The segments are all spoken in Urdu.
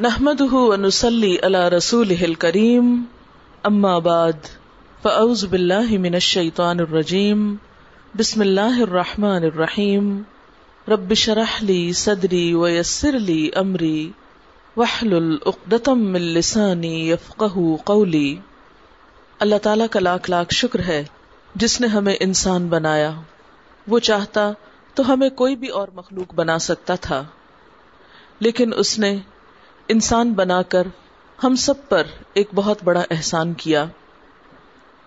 نحمده ونسلي على رسوله الكريم اما بعد فاعوذ بالله من الشيطان الرجيم، بسم الله الرحمن الرحيم، رب اشرح لي صدري ويسر لي امري واحلل عقدة من لساني يفقهوا قولي۔ اللہ تعالیٰ کا لاکھ لاکھ شکر ہے، جس نے ہمیں انسان بنایا۔ وہ چاہتا تو ہمیں کوئی بھی اور مخلوق بنا سکتا تھا۔ لیکن اس نے انسان بنا کر ہم سب پر ایک بہت بڑا احسان کیا۔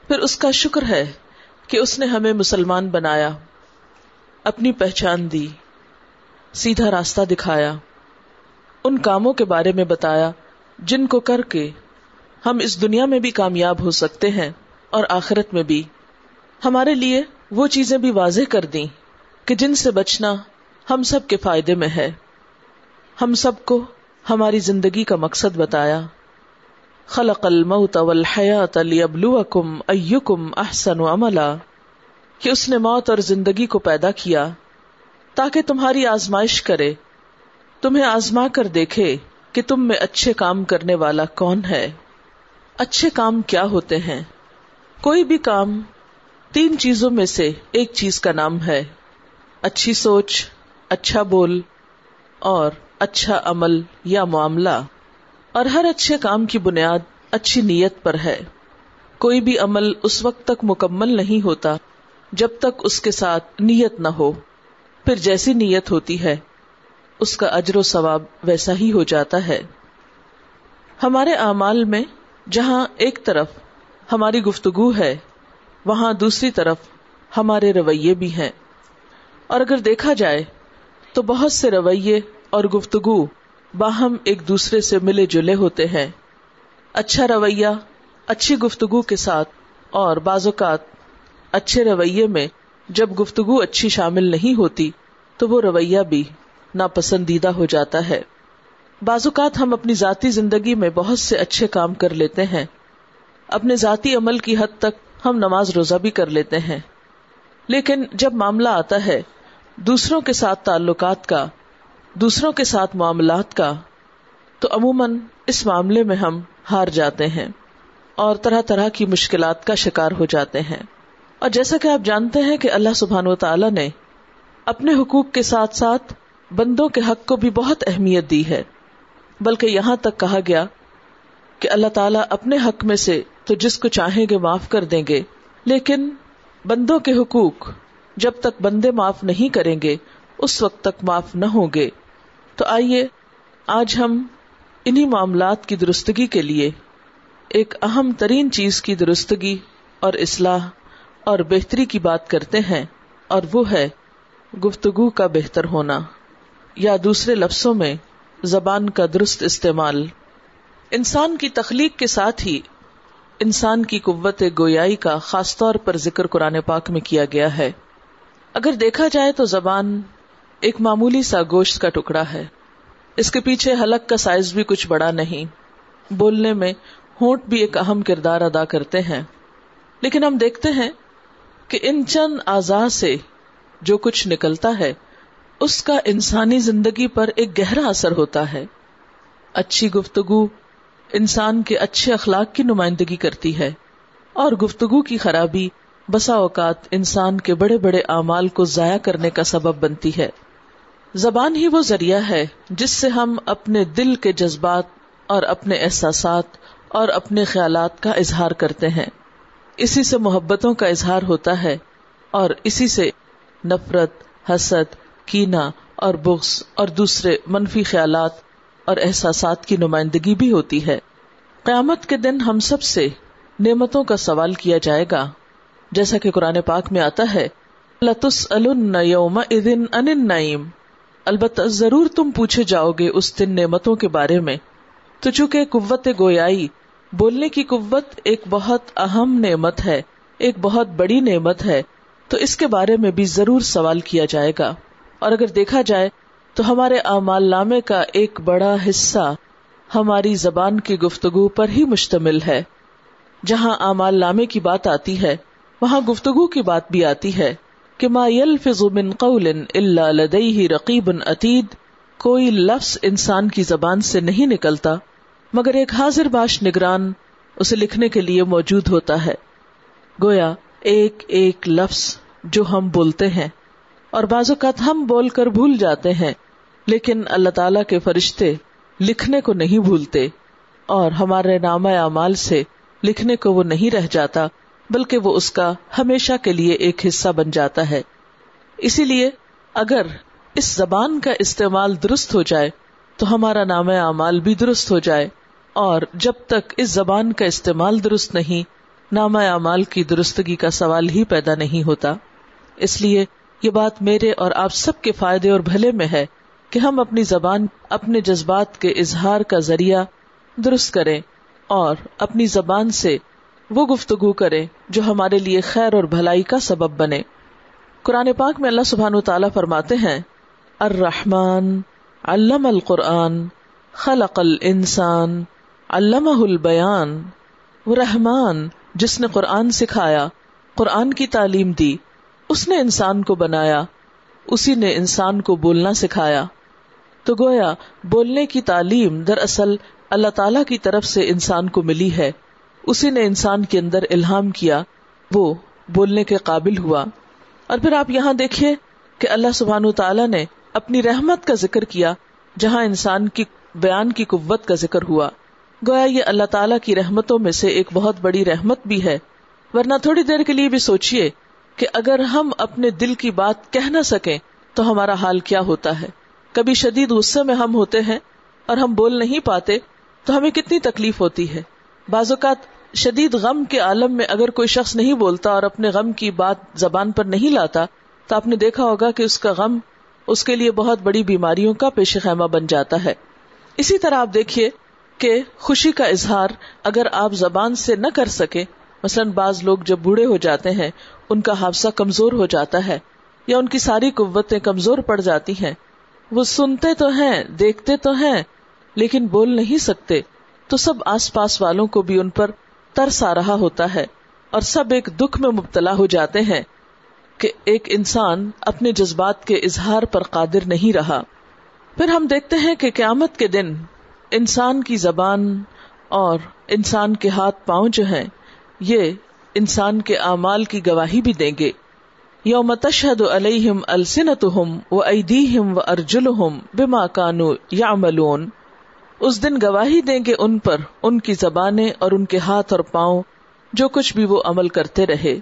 پھر اس کا شکر ہے کہ اس نے ہمیں مسلمان بنایا، اپنی پہچان دی، سیدھا راستہ دکھایا، ان کاموں کے بارے میں بتایا جن کو کر کے ہم اس دنیا میں بھی کامیاب ہو سکتے ہیں اور آخرت میں بھی۔ ہمارے لیے وہ چیزیں بھی واضح کر دیں کہ جن سے بچنا ہم سب کے فائدے میں ہے۔ ہم سب کو ہماری زندگی کا مقصد بتایا۔ خلق الموت والحیات لیبلوکم ایکم احسن عملا۔ کہ اس نے موت اور زندگی کو پیدا کیا تاکہ تمہاری آزمائش کرے۔ تمہیں آزما کر دیکھے کہ تم میں اچھے کام کرنے والا کون ہے۔ اچھے کام کیا ہوتے ہیں؟ کوئی بھی کام تین چیزوں میں سے ایک چیز کا نام ہے۔ اچھی سوچ اچھا بول اور اچھا عمل یا معاملہ اور ہر اچھے کام کی بنیاد اچھی نیت پر ہے۔ کوئی بھی عمل اس وقت تک مکمل نہیں ہوتا جب تک اس کے ساتھ نیت نہ ہو۔ پھر جیسی نیت ہوتی ہے، اس کا اجر و ثواب ویسا ہی ہو جاتا ہے۔ ہمارے اعمال میں جہاں ایک طرف ہماری گفتگو ہے، وہاں دوسری طرف ہمارے رویے بھی ہیں۔ اور اگر دیکھا جائے تو بہت سے رویے اور گفتگو باہم ایک دوسرے سے ملے جلے ہوتے ہیں۔ اچھا رویہ، اچھی گفتگو کے ساتھ، اور بعض اوقات اچھے رویے میں جب گفتگو اچھی شامل نہیں ہوتی، تو وہ رویہ بھی ناپسندیدہ ہو جاتا ہے۔ بعض اوقات ہم اپنی ذاتی زندگی میں بہت سے اچھے کام کر لیتے ہیں۔ اپنے ذاتی عمل کی حد تک ہم نماز روزہ بھی کر لیتے ہیں۔ لیکن جب معاملہ آتا ہے دوسروں کے ساتھ تعلقات کا دوسروں کے ساتھ معاملات کا، تو عموماً اس معاملے میں ہم ہار جاتے ہیں اور طرح طرح کی مشکلات کا شکار ہو جاتے ہیں۔ اور جیسا کہ آپ جانتے ہیں کہ اللہ سبحان و تعالی نے اپنے حقوق کے ساتھ ساتھ بندوں کے حق کو بھی بہت اہمیت دی ہے۔ بلکہ یہاں تک کہا گیا کہ اللہ تعالیٰ اپنے حق میں سے تو جس کو چاہیں گے معاف کر دیں گے، لیکن بندوں کے حقوق جب تک بندے معاف نہیں کریں گے، اس وقت تک معاف نہ ہوں گے۔ تو آئیے، آج ہم انہی معاملات کی درستگی کے لیے ایک اہم ترین چیز کی درستگی اور اصلاح اور بہتری کی بات کرتے ہیں، اور وہ ہے گفتگو کا بہتر ہونا، یا دوسرے لفظوں میں، زبان کا درست استعمال۔ انسان کی تخلیق کے ساتھ ہی انسان کی قوت گویائی کا خاص طور پر ذکر قرآن پاک میں کیا گیا ہے۔ اگر دیکھا جائے تو زبان ایک معمولی سا گوشت کا ٹکڑا ہے۔ اس کے پیچھے حلق کا سائز بھی کچھ بڑا نہیں۔ بولنے میں ہونٹ بھی ایک اہم کردار ادا کرتے ہیں۔ لیکن ہم دیکھتے ہیں کہ ان چند آزاد سے جو کچھ نکلتا ہے، اس کا انسانی زندگی پر ایک گہرا اثر ہوتا ہے۔ اچھی گفتگو انسان کے اچھے اخلاق کی نمائندگی کرتی ہے۔ اور گفتگو کی خرابی بسا اوقات انسان کے بڑے بڑے اعمال کو ضائع کرنے کا سبب بنتی ہے۔ زبان ہی وہ ذریعہ ہے جس سے ہم اپنے دل کے جذبات اور اپنے احساسات اور اپنے خیالات کا اظہار کرتے ہیں۔ اسی سے محبتوں کا اظہار ہوتا ہے اور اسی سے نفرت، حسد کینا اور بغض اور دوسرے منفی خیالات اور احساسات کی نمائندگی بھی ہوتی ہے۔ قیامت کے دن ہم سب سے نعمتوں کا سوال کیا جائے گا۔ جیسا کہ قرآن پاک میں آتا ہے لتس الم ان نعیم البتہ ضرور تم پوچھے جاؤ گے اس دن نعمتوں کے بارے میں۔ تو چونکہ قوت گویائی، بولنے کی قوت ایک بہت اہم نعمت ہے، ایک بہت بڑی نعمت ہے۔ تو اس کے بارے میں بھی ضرور سوال کیا جائے گا۔ اور اگر دیکھا جائے تو ہمارے اعمال نامے کا ایک بڑا حصہ ہماری زبان کی گفتگو پر ہی مشتمل ہے۔ جہاں اعمال نامے کی بات آتی ہے، وہاں گفتگو کی بات بھی آتی ہے۔ کہ ما يلفظ من قول الا لديه رقيب عتيد کوئی لفظ انسان کی زبان سے نہیں نکلتا، مگر ایک حاضر باش نگران اسے لکھنے کے لیے موجود ہوتا ہے۔ گویا ایک ایک لفظ جو ہم بولتے ہیں، اور بعض اوقات ہم بول کر بھول جاتے ہیں، لیکن اللہ تعالی کے فرشتے لکھنے کو نہیں بھولتے، اور ہمارے نام اعمال سے لکھنے کو وہ نہیں رہ جاتا۔ بلکہ وہ اس کا ہمیشہ کے لیے ایک حصہ بن جاتا ہے۔ اسی لیے اگر اس زبان کا استعمال درست ہو جائے، تو ہمارا نام اعمال بھی درست ہو جائے۔ اور جب تک اس زبان کا استعمال درست نہیں، نام اعمال کی درستگی کا سوال ہی پیدا نہیں ہوتا۔ اس لیے یہ بات میرے اور آپ سب کے فائدے اور بھلے میں ہے کہ ہم اپنی زبان اپنے جذبات کے اظہار کا ذریعہ درست کریں اور اپنی زبان سے وہ گفتگو کریں جو ہمارے لیے خیر اور بھلائی کا سبب بنے۔ قرآن پاک میں اللہ سبحان و تعالیٰ فرماتے ہیں، الرحمن علم القرآن، خلق الانسان، علمہ البیان۔ وہ رحمان، جس نے قرآن سکھایا، قرآن کی تعلیم دی، اس نے انسان کو بنایا، اسی نے انسان کو بولنا سکھایا۔ تو گویا، بولنے کی تعلیم دراصل اللہ تعالی کی طرف سے انسان کو ملی ہے۔ اسی نے انسان کے اندر الہام کیا، وہ بولنے کے قابل ہوا۔ اور پھر آپ یہاں دیکھیے کہ اللہ سبحان تعالیٰ نے اپنی رحمت کا ذکر کیا، جہاں انسان کی بیان کی قوت کا ذکر ہوا۔ گویا یہ اللہ تعالیٰ کی رحمتوں میں سے ایک بہت بڑی رحمت بھی ہے۔ ورنہ تھوڑی دیر کے لیے بھی سوچیے کہ اگر ہم اپنے دل کی بات کہہ نہ سکیں، تو ہمارا حال کیا ہوتا ہے۔ کبھی شدید غصے میں ہم ہوتے ہیں اور ہم بول نہیں پاتے، تو ہمیں کتنی تکلیف ہوتی ہے۔ بعض اوقات شدید غم کے عالم میں اگر کوئی شخص نہیں بولتا اور اپنے غم کی بات زبان پر نہیں لاتا، تو آپ نے دیکھا ہوگا کہ اس کا غم اس کے لیے بہت بڑی بیماریوں کا پیش خیمہ بن جاتا ہے۔ اسی طرح آپ دیکھیے کہ خوشی کا اظہار اگر آپ زبان سے نہ کر سکے مثلاً بعض لوگ جب بوڑھے ہو جاتے ہیں، ان کا حادثہ کمزور ہو جاتا ہے یا ان کی ساری قوتیں کمزور پڑ جاتی ہیں۔ وہ سنتے تو ہیں، دیکھتے تو ہیں، لیکن بول نہیں سکتے۔ تو سب آس پاس والوں کو بھی ان پر ترس آ رہا ہوتا ہے اور سب ایک دکھ میں مبتلا ہو جاتے ہیں کہ ایک انسان اپنے جذبات کے اظہار پر قادر نہیں رہا۔ پھر ہم دیکھتے ہیں کہ قیامت کے دن انسان کی زبان اور انسان کے ہاتھ پاؤں جو ہیں، یہ انسان کے اعمال کی گواہی بھی دیں گے۔ یوم تشہد علیہم السنتہم و ایدیہم و ارجلہم بما کانو یعملون۔ اس دن گواہی دیں گے ان پر، ان کی زبانیں اور ان کے ہاتھ اور پاؤں، جو کچھ بھی وہ عمل کرتے رہے۔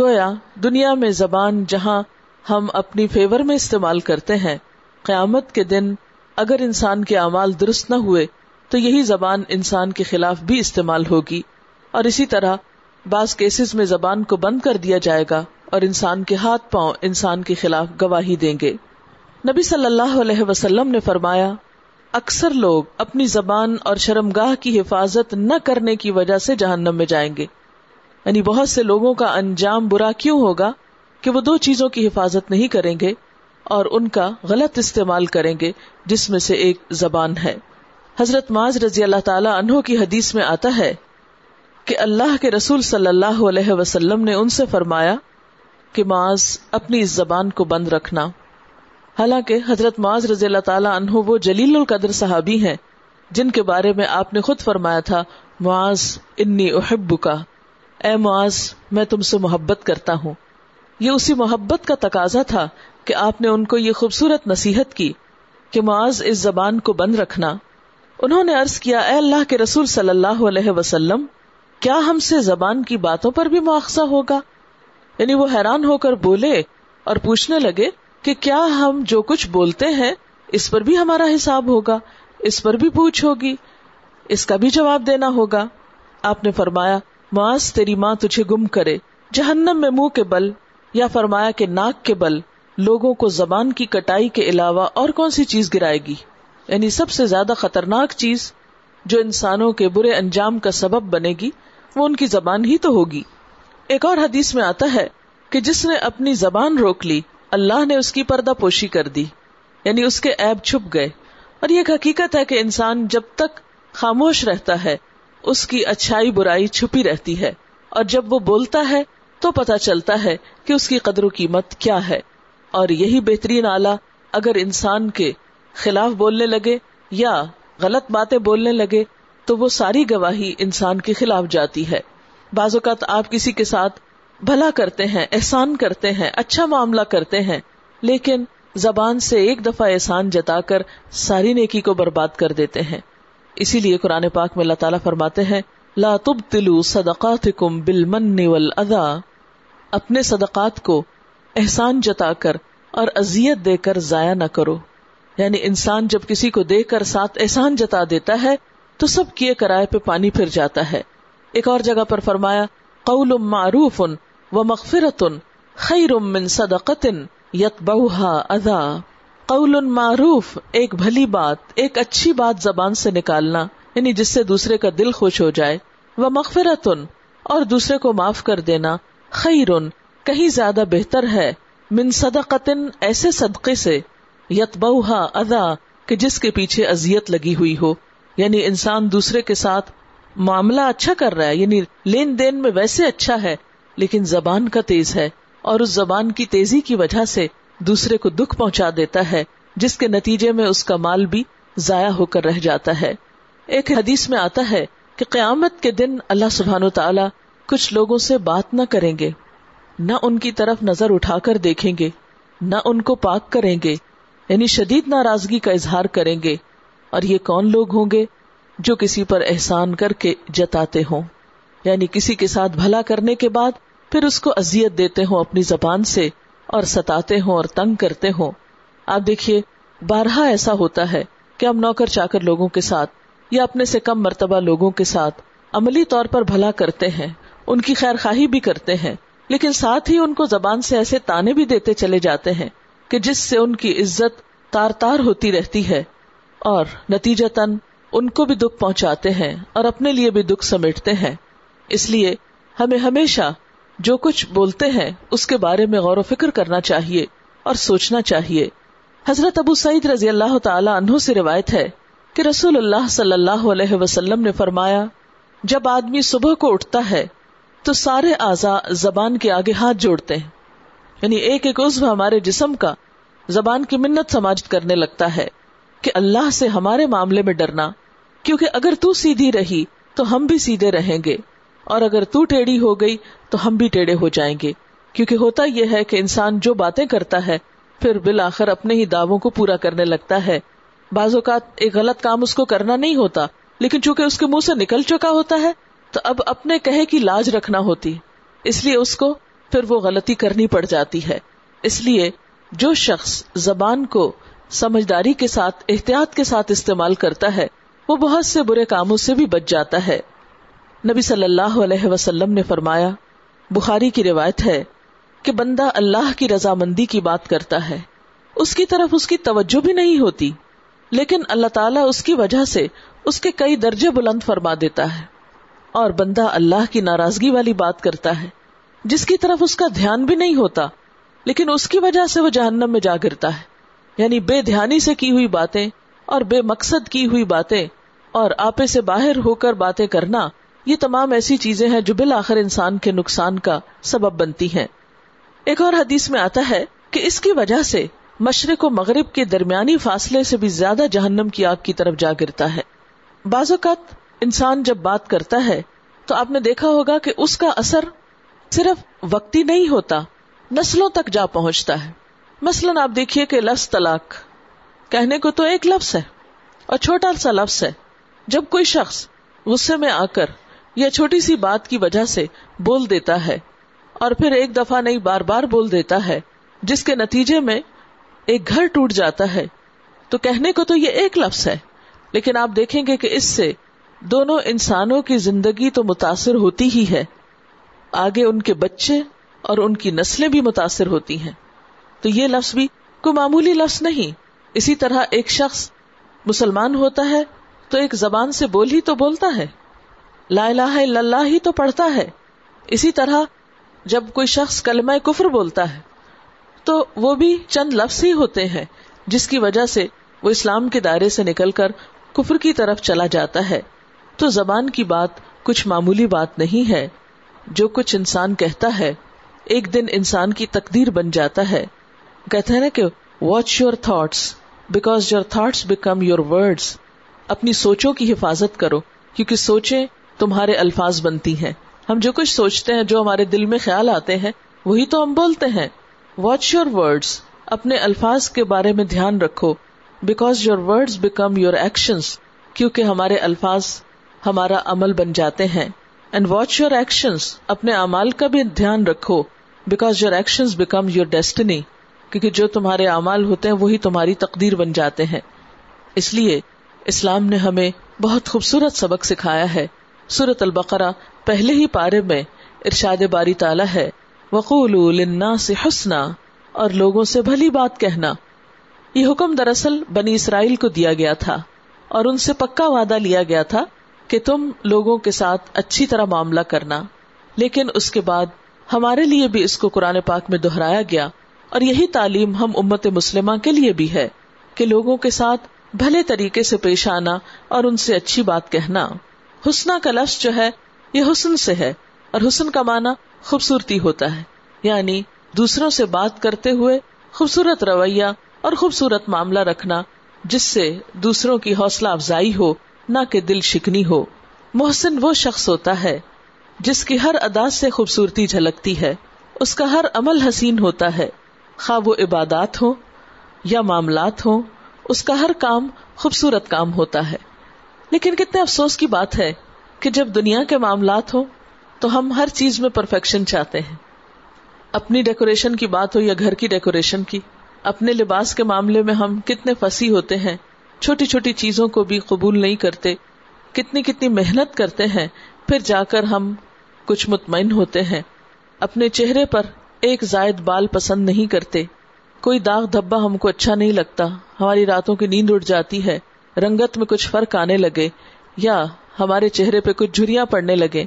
گویا، دنیا میں زبان جہاں ہم اپنی فیور میں استعمال کرتے ہیں، قیامت کے دن اگر انسان کے اعمال درست نہ ہوئے، تو یہی زبان انسان کے خلاف بھی استعمال ہوگی۔ اور اسی طرح، بعض کیسز میں زبان کو بند کر دیا جائے گا اور انسان کے ہاتھ پاؤں انسان کے خلاف گواہی دیں گے۔ نبی صلی اللہ علیہ وسلم نے فرمایا اکثر لوگ اپنی زبان اور شرمگاہ کی حفاظت نہ کرنے کی وجہ سے جہنم میں جائیں گے۔ یعنی بہت سے لوگوں کا انجام برا کیوں ہوگا کہ وہ دو چیزوں کی حفاظت نہیں کریں گے اور ان کا غلط استعمال کریں گے جس میں سے ایک زبان ہے۔ حضرت معاذ رضی اللہ تعالی عنہ کی حدیث میں آتا ہے کہ اللہ کے رسول صلی اللہ علیہ وسلم نے ان سے فرمایا کہ معاذ اپنی اس زبان کو بند رکھنا۔ حالانکہ حضرت معاذ رضی اللہ تعالیٰ عنہ وہ جلیل القدر صحابی ہیں جن کے بارے میں آپ نے خود فرمایا تھا، معاذ انی احب کا اے معاذ، میں تم سے محبت کرتا ہوں۔ یہ اسی محبت کا تقاضا تھا کہ آپ نے ان کو یہ خوبصورت نصیحت کی کہ معاذ اس زبان کو بند رکھنا۔ انہوں نے عرض کیا، اے اللہ کے رسول صلی اللہ علیہ وسلم، کیا ہم سے زبان کی باتوں پر بھی مواخذہ ہوگا؟ یعنی وہ حیران ہو کر بولے اور پوچھنے لگے کہ کیا ہم جو کچھ بولتے ہیں، اس پر بھی ہمارا حساب ہوگا، اس پر بھی پوچھ ہوگی، اس کا بھی جواب دینا ہوگا۔ آپ نے فرمایا، معاذ تیری ماں تجھے گم کرے، جہنم میں منہ کے بل، یا فرمایا کہ ناک کے بل، لوگوں کو زبان کی کٹائی کے علاوہ اور کون سی چیز گرائے گی؟ یعنی سب سے زیادہ خطرناک چیز جو انسانوں کے برے انجام کا سبب بنے گی، وہ ان کی زبان ہی تو ہوگی۔ ایک اور حدیث میں آتا ہے کہ جس نے اپنی زبان روک لی اللہ نے اس کی پردہ پوشی کر دی یعنی اس کے ایب چھپ گئے۔ اور یہ حقیقت ہے کہ انسان جب تک خاموش رہتا ہے، اس کی اچھائی برائی چھپی رہتی ہے۔ اور جب وہ بولتا ہے، تو پتا چلتا ہے کہ اس کی قدر و قیمت کیا ہے۔ اور یہی بہترین آلہ اگر انسان کے خلاف بولنے لگے یا غلط باتیں بولنے لگے، تو وہ ساری گواہی انسان کے خلاف جاتی ہے۔ بعض اوقات آپ کسی کے ساتھ بھلا کرتے ہیں، احسان کرتے ہیں اچھا معاملہ کرتے ہیں۔ لیکن زبان سے ایک دفعہ احسان جتا کر ساری نیکی کو برباد کر دیتے ہیں۔ اسی لیے قرآن پاک میں اللہ تعالیٰ فرماتے ہیں، لا تلو صدقات کم بل ادا اپنے صدقات کو احسان جتا کر اور ازیت دے کر ضائع نہ کرو۔ یعنی انسان جب کسی کو دے کر ساتھ احسان جتا دیتا ہے، تو سب کیے کرائے پہ پانی پھر جاتا ہے۔ ایک اور جگہ پر فرمایا، قول معروف۔ و مغفرت خیر من صدقت یتبعها اذا قول معروف، ایک بھلی بات، ایک اچھی بات زبان سے نکالنا یعنی جس سے دوسرے کا دل خوش ہو جائے۔ وہ مغفرت اور دوسرے کو معاف کر دینا۔ خیر کہیں زیادہ بہتر ہے۔ من صدقت ایسے صدقے سے۔ یتبوہا ادا کہ جس کے پیچھے ازیت لگی ہوئی ہو۔ یعنی انسان دوسرے کے ساتھ معاملہ اچھا کر رہا ہے یعنی لین دین میں ویسے اچھا ہے۔ لیکن زبان کا تیز ہے اور اس زبان کی تیزی کی وجہ سے دوسرے کو دکھ پہنچا دیتا ہے، جس کے نتیجے میں اس کا مال بھی ضائع ہو کر رہ جاتا ہے۔ ایک حدیث میں آتا ہے کہ قیامت کے دن اللہ سبحان و تعالی کچھ لوگوں سے بات نہ کریں گے، نہ ان کی طرف نظر اٹھا کر دیکھیں گے، نہ ان کو پاک کریں گے یعنی شدید ناراضگی کا اظہار کریں گے۔ اور یہ کون لوگ ہوں گے جو کسی پر احسان کر کے جتاتے ہوں؟ یعنی کسی کے ساتھ بھلا کرنے کے بعد پھر اس کو ازیت دیتے ہوں اپنی زبان سے اور ستاتے ہوں اور تنگ کرتے ہوں۔ آپ دیکھیے، بارہا ایسا ہوتا ہے کہ ہم نوکر چاکر لوگوں کے ساتھ یا اپنے سے کم مرتبہ لوگوں کے ساتھ عملی طور پر بھلا کرتے ہیں، ان کی خیر خواہی بھی کرتے ہیں، لیکن ساتھ ہی ان کو زبان سے ایسے تانے بھی دیتے چلے جاتے ہیں کہ جس سے ان کی عزت تار تار ہوتی رہتی ہے اور نتیجتاً ان کو بھی دکھ پہنچاتے ہیں اور اپنے لیے بھی دکھ سمیٹتے ہیں۔ اس لیے ہمیں ہمیشہ جو کچھ بولتے ہیں اس کے بارے میں غور و فکر کرنا چاہیے اور سوچنا چاہیے۔ حضرت ابو سعید رضی اللہ تعالی عنہ سے روایت ہے کہ رسول اللہ صلی اللہ علیہ وسلم نے فرمایا، جب آدمی صبح کو اٹھتا ہے، تو سارے اعضا زبان کے آگے ہاتھ جوڑتے ہیں۔ یعنی ایک ایک عزو ہمارے جسم کا زبان کی منت سماجت کرنے لگتا ہے کہ اللہ سے ہمارے معاملے میں ڈرنا، کیونکہ اگر تو سیدھی رہی، تو ہم بھی سیدھے رہیں گے۔ اور اگر تو ٹیڑھی ہو گئی تو ہم بھی ٹیڑھے ہو جائیں گے۔ کیونکہ ہوتا یہ ہے کہ انسان جو باتیں کرتا ہے، پھر بالآخر اپنے ہی دعووں کو پورا کرنے لگتا ہے۔ بعض اوقات ایک غلط کام اس کو کرنا نہیں ہوتا، لیکن چونکہ اس کے منہ سے نکل چکا ہوتا ہے، تو اب اپنے کہے کی لاج رکھنا ہوتی۔ اس لیے اس کو پھر وہ غلطی کرنی پڑ جاتی ہے۔ اس لیے جو شخص زبان کو سمجھداری کے ساتھ، احتیاط کے ساتھ استعمال کرتا ہے، وہ بہت سے برے کاموں سے بھی بچ جاتا ہے۔ نبی صلی اللہ علیہ وسلم نے فرمایا، بخاری کی روایت ہے کہ بندہ اللہ کی رضامندی کی بات کرتا ہے۔ اس کی طرف اس کی توجہ بھی نہیں ہوتی، لیکن اللہ تعالیٰ اس کی وجہ سے اس کے کئی درجے بلند فرما دیتا ہے۔ اور بندہ اللہ کی ناراضگی والی بات کرتا ہے، جس کی طرف اس کا دھیان بھی نہیں ہوتا، لیکن اس کی وجہ سے وہ جہنم میں جا گرتا ہے۔ یعنی بے دھیانی سے کی ہوئی باتیں اور بے مقصد کی ہوئی باتیں اور آپے سے باہر ہو کر باتیں کرنا یہ تمام ایسی چیزیں ہیں جو بالآخر انسان کے نقصان کا سبب بنتی ہیں۔ ایک اور حدیث میں آتا ہے کہ اس کی وجہ سے مشرق و مغرب کے درمیانی فاصلے سے بھی زیادہ جہنم کی آگ کی طرف جا گرتا ہے۔ بعض اوقات انسان جب بات کرتا ہے تو آپ نے دیکھا ہوگا کہ اس کا اثر صرف وقتی نہیں ہوتا، نسلوں تک جا پہنچتا ہے۔ مثلاً آپ دیکھیے کہ لفظ طلاق کہنے کو تو ایک لفظ ہے اور چھوٹا سا لفظ ہے۔ جب کوئی شخص غصے میں آ کر یا چھوٹی سی بات کی وجہ سے بول دیتا ہے اور پھر ایک دفعہ نہیں بار بار بول دیتا ہے، جس کے نتیجے میں ایک گھر ٹوٹ جاتا ہے۔ تو کہنے کو تو یہ ایک لفظ ہے، لیکن آپ دیکھیں گے کہ اس سے دونوں انسانوں کی زندگی تو متاثر ہوتی ہی ہے۔ آگے ان کے بچے اور ان کی نسلیں بھی متاثر ہوتی ہیں۔ تو یہ لفظ بھی کوئی معمولی لفظ نہیں۔ اسی طرح ایک شخص مسلمان ہوتا ہے تو ایک زبان سے بول ہی تو بولتا ہے۔ لا الہ الا اللہ ہی تو پڑھتا ہے۔ اسی طرح جب کوئی شخص کلمہ کفر بولتا ہے، تو وہ بھی چند لفظ ہی ہوتے ہیں، جس کی وجہ سے وہ اسلام کے دائرے سے نکل کر کفر کی طرف چلا جاتا ہے۔ تو زبان کی بات کچھ معمولی بات نہیں ہے۔ جو کچھ انسان کہتا ہے، ایک دن انسان کی تقدیر بن جاتا ہے۔ کہتے ہیں نا کہ watch your thoughts because your thoughts become your words اپنی سوچوں کی حفاظت کرو، کیونکہ سوچیں تمہارے الفاظ بنتی ہیں۔ ہم جو کچھ سوچتے ہیں، جو ہمارے دل میں خیال آتے ہیں، وہی تو ہم بولتے ہیں۔ واچ یور ورڈس اپنے الفاظ کے بارے میں دھیان رکھو۔ Because your word become your action کیونکہ ہمارے الفاظ ہمارا عمل بن جاتے ہیں۔ اینڈ واچ یور ایکشن اپنے امال کا بھی دھیان رکھو۔ Because your action become your destiny کیونکہ جو تمہارے امال ہوتے ہیں، وہی تمہاری تقدیر بن جاتے ہیں۔ اس لیے اسلام نے ہمیں بہت خوبصورت سبق سکھایا ہے۔ سورت البقرہ پہلے ہی پارے میں ارشاد باری تعالیٰ ہے۔ وقول سے حسنا، اور لوگوں سے بھلی بات کہنا۔ یہ حکم دراصل بنی اسرائیل کو دیا گیا تھا، اور ان سے پکا وعدہ لیا گیا تھا کہ تم لوگوں کے ساتھ اچھی طرح معاملہ کرنا۔ لیکن اس کے بعد ہمارے لیے بھی اس کو قرآن پاک میں دہرایا گیا، اور یہی تعلیم ہم امت مسلمہ کے لیے بھی ہے کہ لوگوں کے ساتھ بھلے طریقے سے پیش آنا اور ان سے اچھی بات کہنا۔ حسنا کا لفظ جو ہے، یہ حسن سے ہے، اور حسن کا معنی خوبصورتی ہوتا ہے۔ یعنی دوسروں سے بات کرتے ہوئے خوبصورت رویہ اور خوبصورت معاملہ رکھنا، جس سے دوسروں کی حوصلہ افزائی ہو، نہ کہ دل شکنی ہو۔ محسن وہ شخص ہوتا ہے، جس کی ہر ادا سے خوبصورتی جھلکتی ہے۔ اس کا ہر عمل حسین ہوتا ہے۔ خواب و عبادات ہو یا معاملات ہوں، اس کا ہر کام خوبصورت کام ہوتا ہے۔ لیکن کتنے افسوس کی بات ہے کہ جب دنیا کے معاملات ہوں تو ہم ہر چیز میں پرفیکشن چاہتے ہیں۔ اپنی ڈیکوریشن کی بات ہو یا گھر کی ڈیکوریشن کی، اپنے لباس کے معاملے میں ہم کتنے فسی ہوتے ہیں، چھوٹی چھوٹی چیزوں کو بھی قبول نہیں کرتے، کتنی کتنی محنت کرتے ہیں، پھر جا کر ہم کچھ مطمئن ہوتے ہیں۔ اپنے چہرے پر ایک زائد بال پسند نہیں کرتے، کوئی داغ دھبا ہم کو اچھا نہیں لگتا، ہماری راتوں کی نیند اڑ جاتی ہے۔ رنگت میں کچھ فرق آنے لگے یا ہمارے چہرے پہ کچھ جھریاں پڑنے لگے۔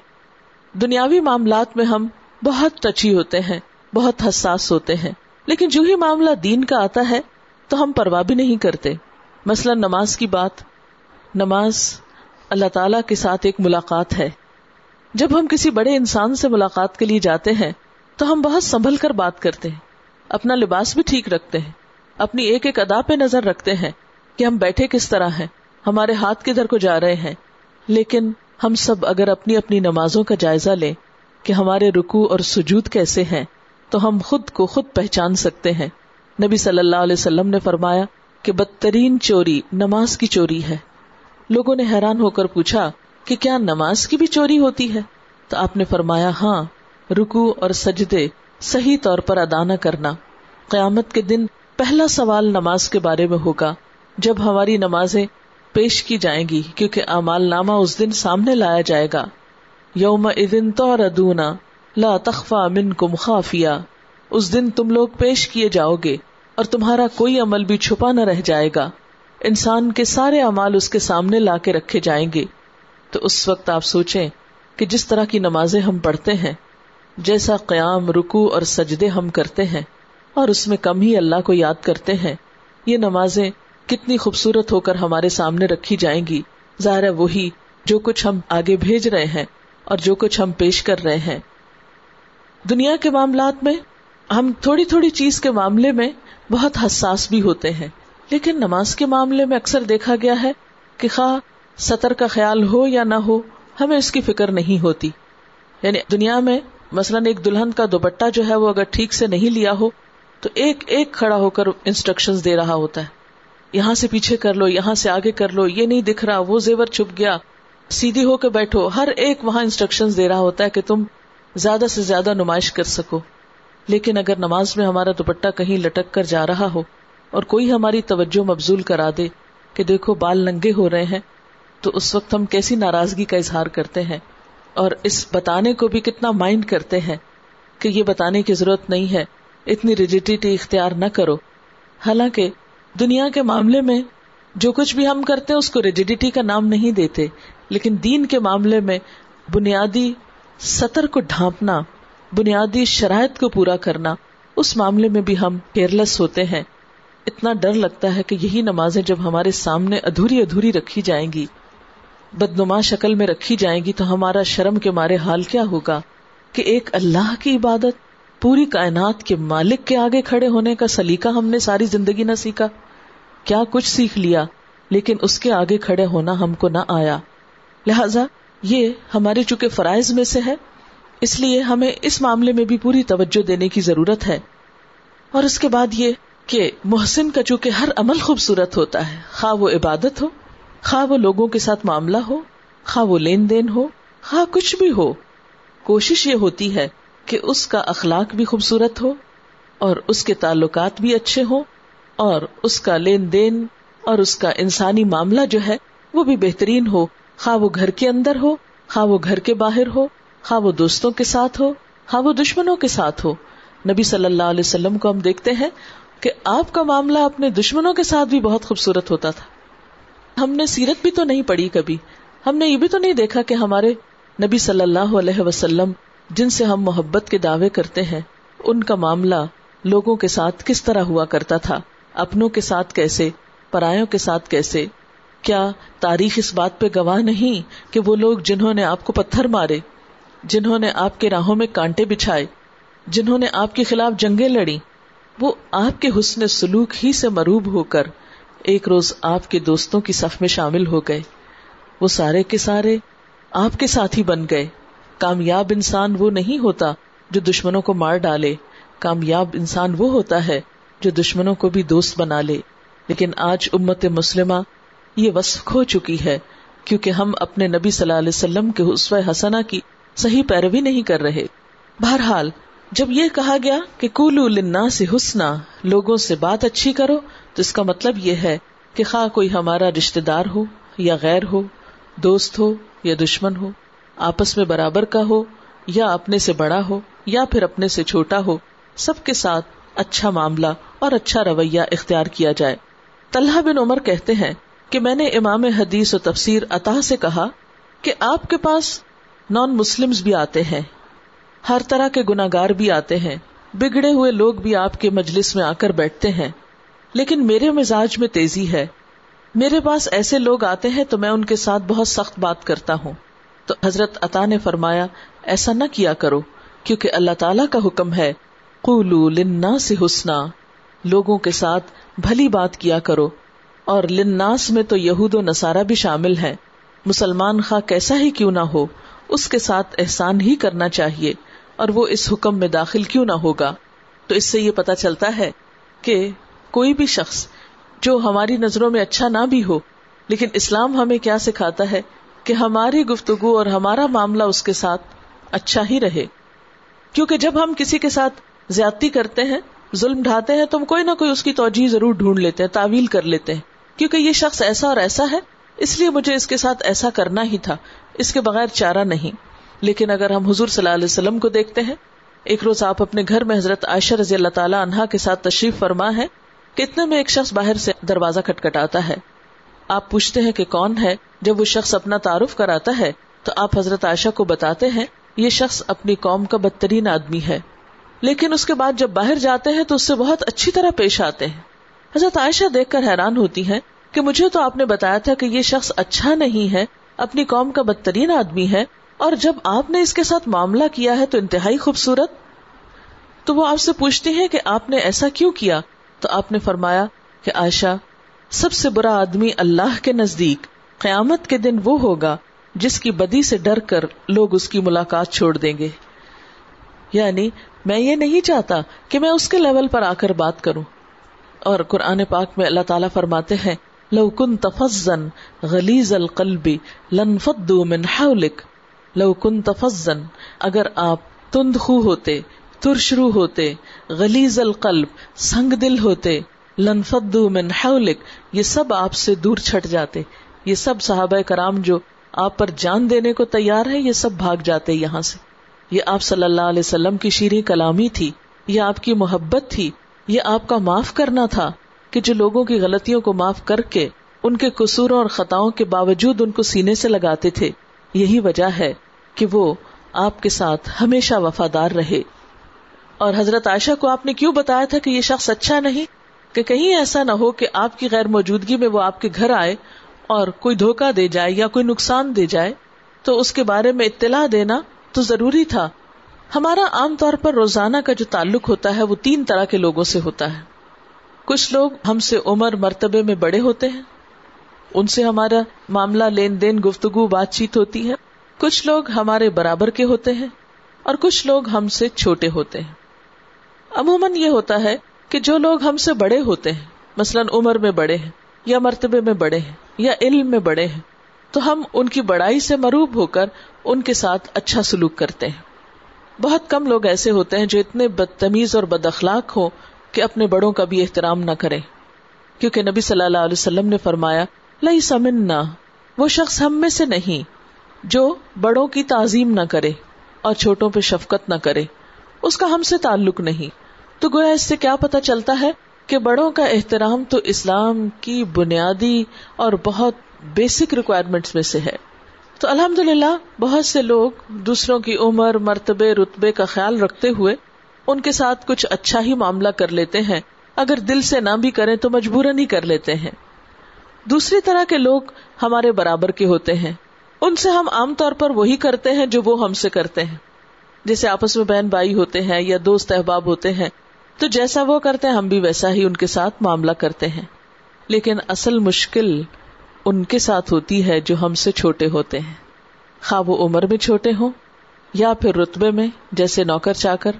دنیاوی معاملات میں ہم بہت ٹچی ہوتے ہیں، بہت حساس ہوتے ہیں۔ لیکن جو ہی معاملہ دین کا آتا ہے، تو ہم پرواہ بھی نہیں کرتے۔ مثلا نماز کی بات، نماز اللہ تعالی کے ساتھ ایک ملاقات ہے۔ جب ہم کسی بڑے انسان سے ملاقات کے لیے جاتے ہیں، تو ہم بہت سنبھل کر بات کرتے ہیں۔ اپنا لباس بھی ٹھیک رکھتے ہیں۔ اپنی ایک ایک ادا پہ نظر رکھتے ہیں۔ کہ ہم بیٹھے کس طرح ہیں؟ ہمارے ہاتھ کدھر کو جا رہے ہیں؟ لیکن ہم سب اگر اپنی اپنی نمازوں کا جائزہ لیں کہ ہمارے رکو اور سجود کیسے ہیں، تو ہم خود کو خود پہچان سکتے ہیں۔ نبی صلی اللہ علیہ وسلم نے فرمایا کہ بدترین چوری نماز کی چوری ہے۔ لوگوں نے حیران ہو کر پوچھا کہ کیا نماز کی بھی چوری ہوتی ہے؟ تو آپ نے فرمایا ہاں رکو اور سجدے صحیح طور پر ادا نہ کرنا۔ قیامت کے دن پہلا سوال نماز کے بارے میں ہوگا۔ جب ہماری نمازیں پیش کی جائیں گی، کیونکہ امال نامہ اس دن سامنے لایا جائے گا۔ یوم ادن تو ردونا لا تخفا من کم خافیا اس دن تم لوگ پیش کیے جاؤ گے اور تمہارا کوئی عمل بھی چھپا نہ رہ جائے گا۔ انسان کے سارے امال اس کے سامنے لا کے رکھے جائیں گے۔ تو اس وقت آپ سوچیں کہ جس طرح کی نمازیں ہم پڑھتے ہیں، جیسا قیام رکو اور سجدے ہم کرتے ہیں، اور اس میں کم ہی اللہ کو یاد کرتے ہیں، یہ نمازیں کتنی خوبصورت ہو کر ہمارے سامنے رکھی جائیں گی۔ ظاہر وہی جو کچھ ہم آگے بھیج رہے ہیں اور جو کچھ ہم پیش کر رہے ہیں۔ دنیا کے معاملات میں ہم تھوڑی تھوڑی چیز کے معاملے میں بہت حساس بھی ہوتے ہیں، لیکن نماز کے معاملے میں اکثر دیکھا گیا ہے کہ خواہ سطر کا خیال ہو یا نہ ہو، ہمیں اس کی فکر نہیں ہوتی۔ یعنی دنیا میں مثلاً ایک دلہن کا دوپٹہ جو ہے وہ اگر ٹھیک سے نہیں لیا ہو، تو ایک ایک کھڑا ہو کر انسٹرکشن دے رہا ہوتا ہے۔ یہاں سے پیچھے کر لو، یہاں سے آگے کر لو، یہ نہیں دکھ رہا، وہ زیور چھپ گیا۔ سیدھی ہو کے بیٹھو، ہر ایک وہاں انسٹرکشن دے رہا ہوتا ہے کہ تم زیادہ سے زیادہ نمائش کر سکو۔ لیکن اگر نماز میں ہمارا دوپٹہ کہیں لٹک کر جا رہا ہو اور کوئی ہماری توجہ مبزول کرا دے کہ دیکھو بال ننگے ہو رہے ہیں، تو اس وقت ہم کیسی ناراضگی کا اظہار کرتے ہیں۔ اور اس بتانے کو بھی کتنا مائنڈ کرتے ہیں کہ یہ بتانے کی ضرورت نہیں ہے، اتنی ریجیڈیٹی اختیار نہ کرو۔ حالانکہ دنیا کے معاملے میں جو کچھ بھی ہم کرتے ہیں، اس کو ریجیڈیٹی کا نام نہیں دیتے۔ لیکن دین کے معاملے میں بنیادی سطر کو ڈھانپنا، بنیادی شرائط کو پورا کرنا، اس معاملے میں بھی ہم کیئرلیس ہوتے ہیں۔ اتنا ڈر لگتا ہے کہ یہی نمازیں جب ہمارے سامنے ادھوری ادھوری رکھی جائیں گی، بدنما شکل میں رکھی جائیں گی، تو ہمارا شرم کے مارے حال کیا ہوگا؟ کہ ایک اللہ کی عبادت، پوری کائنات کے مالک کے آگے کھڑے ہونے کا سلیقہ ہم نے ساری زندگی نہ سیکھا۔ کیا کچھ سیکھ لیا، لیکن اس کے آگے کھڑے ہونا ہم کو نہ آیا۔ لہذا یہ ہمارے چونکہ فرائض میں سے ہے، اس لیے ہمیں اس معاملے میں بھی پوری توجہ دینے کی ضرورت ہے۔ اور اس کے بعد یہ کہ محسن کا چونکہ ہر عمل خوبصورت ہوتا ہے، خواہ وہ عبادت ہو، خواہ وہ لوگوں کے ساتھ معاملہ ہو، خواہ وہ لین دین ہو، خواہ کچھ بھی ہو۔ کوشش یہ ہوتی ہے کہ اس کا اخلاق بھی خوبصورت ہو اور اس کے تعلقات بھی اچھے ہوں۔ اور اس کا لین دین اور اس کا انسانی معاملہ جو ہے، وہ بھی بہترین ہو۔ خواہ وہ گھر کے اندر ہو، خواہ وہ گھر کے باہر ہو، خواہ وہ دوستوں کے ساتھ ہو، خواہ وہ دشمنوں کے ساتھ ہو۔ نبی صلی اللہ علیہ وسلم کو ہم دیکھتے ہیں کہ آپ کا معاملہ اپنے دشمنوں کے ساتھ بھی بہت خوبصورت ہوتا تھا۔ ہم نے سیرت بھی تو نہیں پڑھی کبھی۔ ہم نے یہ بھی تو نہیں دیکھا کہ ہمارے نبی صلی اللہ علیہ وسلم جن سے ہم محبت کے دعوے کرتے ہیں، ان کا معاملہ لوگوں کے ساتھ کس طرح ہوا کرتا تھا۔ اپنوں کے ساتھ کیسے؟ پرایوں کے ساتھ کیسے؟ کیا تاریخ اس بات پہ گواہ نہیں کہ وہ لوگ جنہوں نے آپ کو پتھر مارے، جنہوں نے آپ کے راہوں میں کانٹے بچھائے، جنہوں نے آپ کے خلاف جنگیں لڑی وہ آپ کے حسن سلوک ہی سے مروب ہو کر ایک روز آپ کے دوستوں کی صف میں شامل ہو گئے۔ وہ سارے کے سارے آپ کے ساتھی بن گئے۔ کامیاب انسان وہ نہیں ہوتا جو دشمنوں کو مار ڈالے۔ کامیاب انسان وہ ہوتا ہے جو دشمنوں کو بھی دوست بنا لے۔ لیکن آج امت مسلمہ یہ وصف کھو چکی ہے، کیونکہ ہم اپنے نبی صلی اللہ علیہ وسلم کے حسو حسنا کی صحیح پیروی نہیں کر رہے۔ بہرحال، جب یہ کہا گیا کہ کولو لنا سے حسنا لوگوں سے بات اچھی کرو، تو اس کا مطلب یہ ہے کہ خواہ کوئی ہمارا رشتے دار ہو یا غیر ہو، دوست ہو یا دشمن ہو، آپس میں برابر کا ہو یا اپنے سے بڑا ہو یا پھر اپنے سے چھوٹا ہو، سب کے ساتھ اچھا معاملہ اور اچھا رویہ اختیار کیا جائے۔ طلحہ بن عمر کہتے ہیں کہ میں نے امام حدیث و تفسیر عطا سے کہا کہ آپ کے پاس نان مسلم بھی آتے ہیں، ہر طرح کے گناگار بھی آتے ہیں، بگڑے ہوئے لوگ بھی آپ کے مجلس میں آ کر بیٹھتے ہیں۔ لیکن میرے مزاج میں تیزی ہے۔ میرے پاس ایسے لوگ آتے ہیں تو میں ان کے ساتھ بہت سخت بات کرتا ہوں۔ تو حضرت عطا نے فرمایا، ایسا نہ کیا کرو، کیونکہ اللہ تعالی کا حکم ہے قولو لنا سے حسنا، لوگوں کے ساتھ بھلی بات کیا کرو، اور لناس میں تو یہود و نصارہ بھی شامل ہے مسلمان خواہ کیسا ہی کیوں نہ ہو، اس کے ساتھ احسان ہی کرنا چاہیے، اور وہ اس حکم میں داخل کیوں نہ ہوگا۔ تو اس سے یہ پتا چلتا ہے کہ کوئی بھی شخص جو ہماری نظروں میں اچھا نہ بھی ہو، لیکن اسلام ہمیں کیا سکھاتا ہے کہ ہماری گفتگو اور ہمارا معاملہ اس کے ساتھ اچھا ہی رہے۔ کیونکہ جب ہم کسی کے ساتھ زیادتی کرتے ہیں، ظلم ڈھاتے ہیں، تو ہم کوئی نہ کوئی اس کی توجہ ضرور ڈھونڈ لیتے ہیں، تعویل کر لیتے ہیں۔ کیونکہ یہ شخص ایسا اور ایسا ہے، اس لیے مجھے اس کے ساتھ ایسا کرنا ہی تھا۔ اس کے بغیر چارہ نہیں۔ لیکن اگر ہم حضور صلی اللہ علیہ وسلم کو دیکھتے ہیں، ایک روز آپ اپنے گھر میں حضرت عائشہ رضی اللہ تعالیٰ عنہا کے ساتھ تشریف فرما ہے کتنے میں ایک شخص باہر سے دروازہ کھٹکھٹاتا ہے۔ آپ پوچھتے ہیں کہ کون ہے؟ جب وہ شخص اپنا تعارف کراتا ہے، تو آپ حضرت عائشہ کو بتاتے ہیں، یہ شخص اپنی قوم کا بدترین آدمی ہے۔ لیکن اس کے بعد جب باہر جاتے ہیں تو اس سے بہت اچھی طرح پیش آتے ہیں۔ حضرت عائشہ دیکھ کر حیران ہوتی ہے کہ مجھے تو آپ نے بتایا تھا کہ یہ شخص اچھا نہیں ہے، اپنی قوم کا بدترین آدمی ہے، اور جب آپ نے اس کے ساتھ معاملہ کیا ہے تو انتہائی خوبصورت۔ تو وہ آپ سے پوچھتی ہیں کہ آپ نے ایسا کیوں کیا؟ تو آپ نے فرمایا کہ عائشہ، سب سے برا آدمی اللہ کے نزدیک قیامت کے دن وہ ہوگا جس کی بدی سے ڈر کر لوگ اس کی ملاقات چھوڑ دیں گے۔ یعنی میں یہ نہیں چاہتا کہ میں اس کے لیول پر آ کر بات کروں۔ اور قرآن پاک میں اللہ تعالیٰ فرماتے ہیں، لو کن تفزن غلیز القلبی لنفت من حولک۔ لو کن تفزن اگر آپ تند خو ہوتے ترشرو ہوتے غلیز القلب، سنگ دل ہوتے لنفت من حولک۔ یہ سب آپ سے دور چھٹ جاتے۔ یہ سب صحابہ کرام جو آپ پر جان دینے کو تیار ہے یہ سب بھاگ جاتے یہاں سے۔ یہ آپ صلی اللہ علیہ وسلم کی شیریں کلامی تھی، یہ آپ کی محبت تھی، یہ آپ کا معاف کرنا تھا کہ جو لوگوں کی غلطیوں کو معاف کر کے ان کے قصوروں اور خطاؤں کے باوجود ان کو سینے سے لگاتے تھے۔ یہی وجہ ہے کہ وہ آپ کے ساتھ ہمیشہ وفادار رہے۔ اور حضرت عائشہ کو آپ نے کیوں بتایا تھا کہ یہ شخص اچھا نہیں؟ کہ کہیں ایسا نہ ہو کہ آپ کی غیر موجودگی میں وہ آپ کے گھر آئے اور کوئی دھوکا دے جائے یا کوئی نقصان دے جائے، تو اس کے بارے میں اطلاع دینا تو ضروری تھا۔ ہمارا عام طور پر روزانہ کا جو تعلق ہوتا ہے، وہ تین طرح کے لوگوں سے ہوتا ہے۔ کچھ لوگ ہم سے عمر، مرتبے میں بڑے ہوتے ہیں۔ ان سے ہمارا معاملہ، لین دین، گفتگو، بات چیت ہوتی ہے۔ کچھ لوگ ہمارے برابر کے ہوتے ہیں اور کچھ لوگ ہم سے چھوٹے ہوتے ہیں۔ عموماً یہ ہوتا ہے کہ جو لوگ ہم سے بڑے ہوتے ہیں، مثلاً عمر میں بڑے ہیں یا مرتبے میں بڑے ہیں یا علم میں بڑے ہیں تو ہم ان کی بڑائی سے مروب ہو کر ان کے ساتھ اچھا سلوک کرتے ہیں۔ بہت کم لوگ ایسے ہوتے ہیں جو اتنے بدتمیز اور بد اخلاق ہو کہ اپنے بڑوں کا بھی احترام نہ کریں۔ کیونکہ نبی صلی اللہ علیہ وسلم نے فرمایا لئی سمنا وہ شخص ہم میں سے نہیں، جو بڑوں کی تعظیم نہ کرے اور چھوٹوں پہ شفقت نہ کرے۔ اس کا ہم سے تعلق نہیں۔ تو گویا اس سے کیا پتا چلتا ہے کہ بڑوں کا احترام تو اسلام کی بنیادی اور بہت بیسک ریکوائرمنٹس میں سے ہے۔ تو الحمد للہ بہت سے لوگ دوسروں کی عمر، مرتبے، رتبے کا خیال رکھتے ہوئے ان کے ساتھ کچھ اچھا ہی معاملہ کر لیتے ہیں۔ اگر دل سے نہ بھی کریں تو مجبور نہیں کر لیتے ہیں۔ دوسری طرح کے لوگ ہمارے برابر کے ہوتے ہیں۔ ان سے ہم عام طور پر وہی کرتے ہیں جو وہ ہم سے کرتے ہیں۔ جیسے آپس میں بہن بھائی ہوتے ہیں یا دوست احباب ہوتے ہیں، تو جیسا وہ کرتے ہیں، ہم بھی ویسا ہی ان کے ساتھ معاملہ کرتے ہیں۔ لیکن اصل مشکل ان کے ساتھ ہوتی ہے جو ہم سے چھوٹے ہوتے ہیں۔ خواہ وہ عمر میں چھوٹے ہوں، یا پھر رتبے میں جیسے نوکر چا کر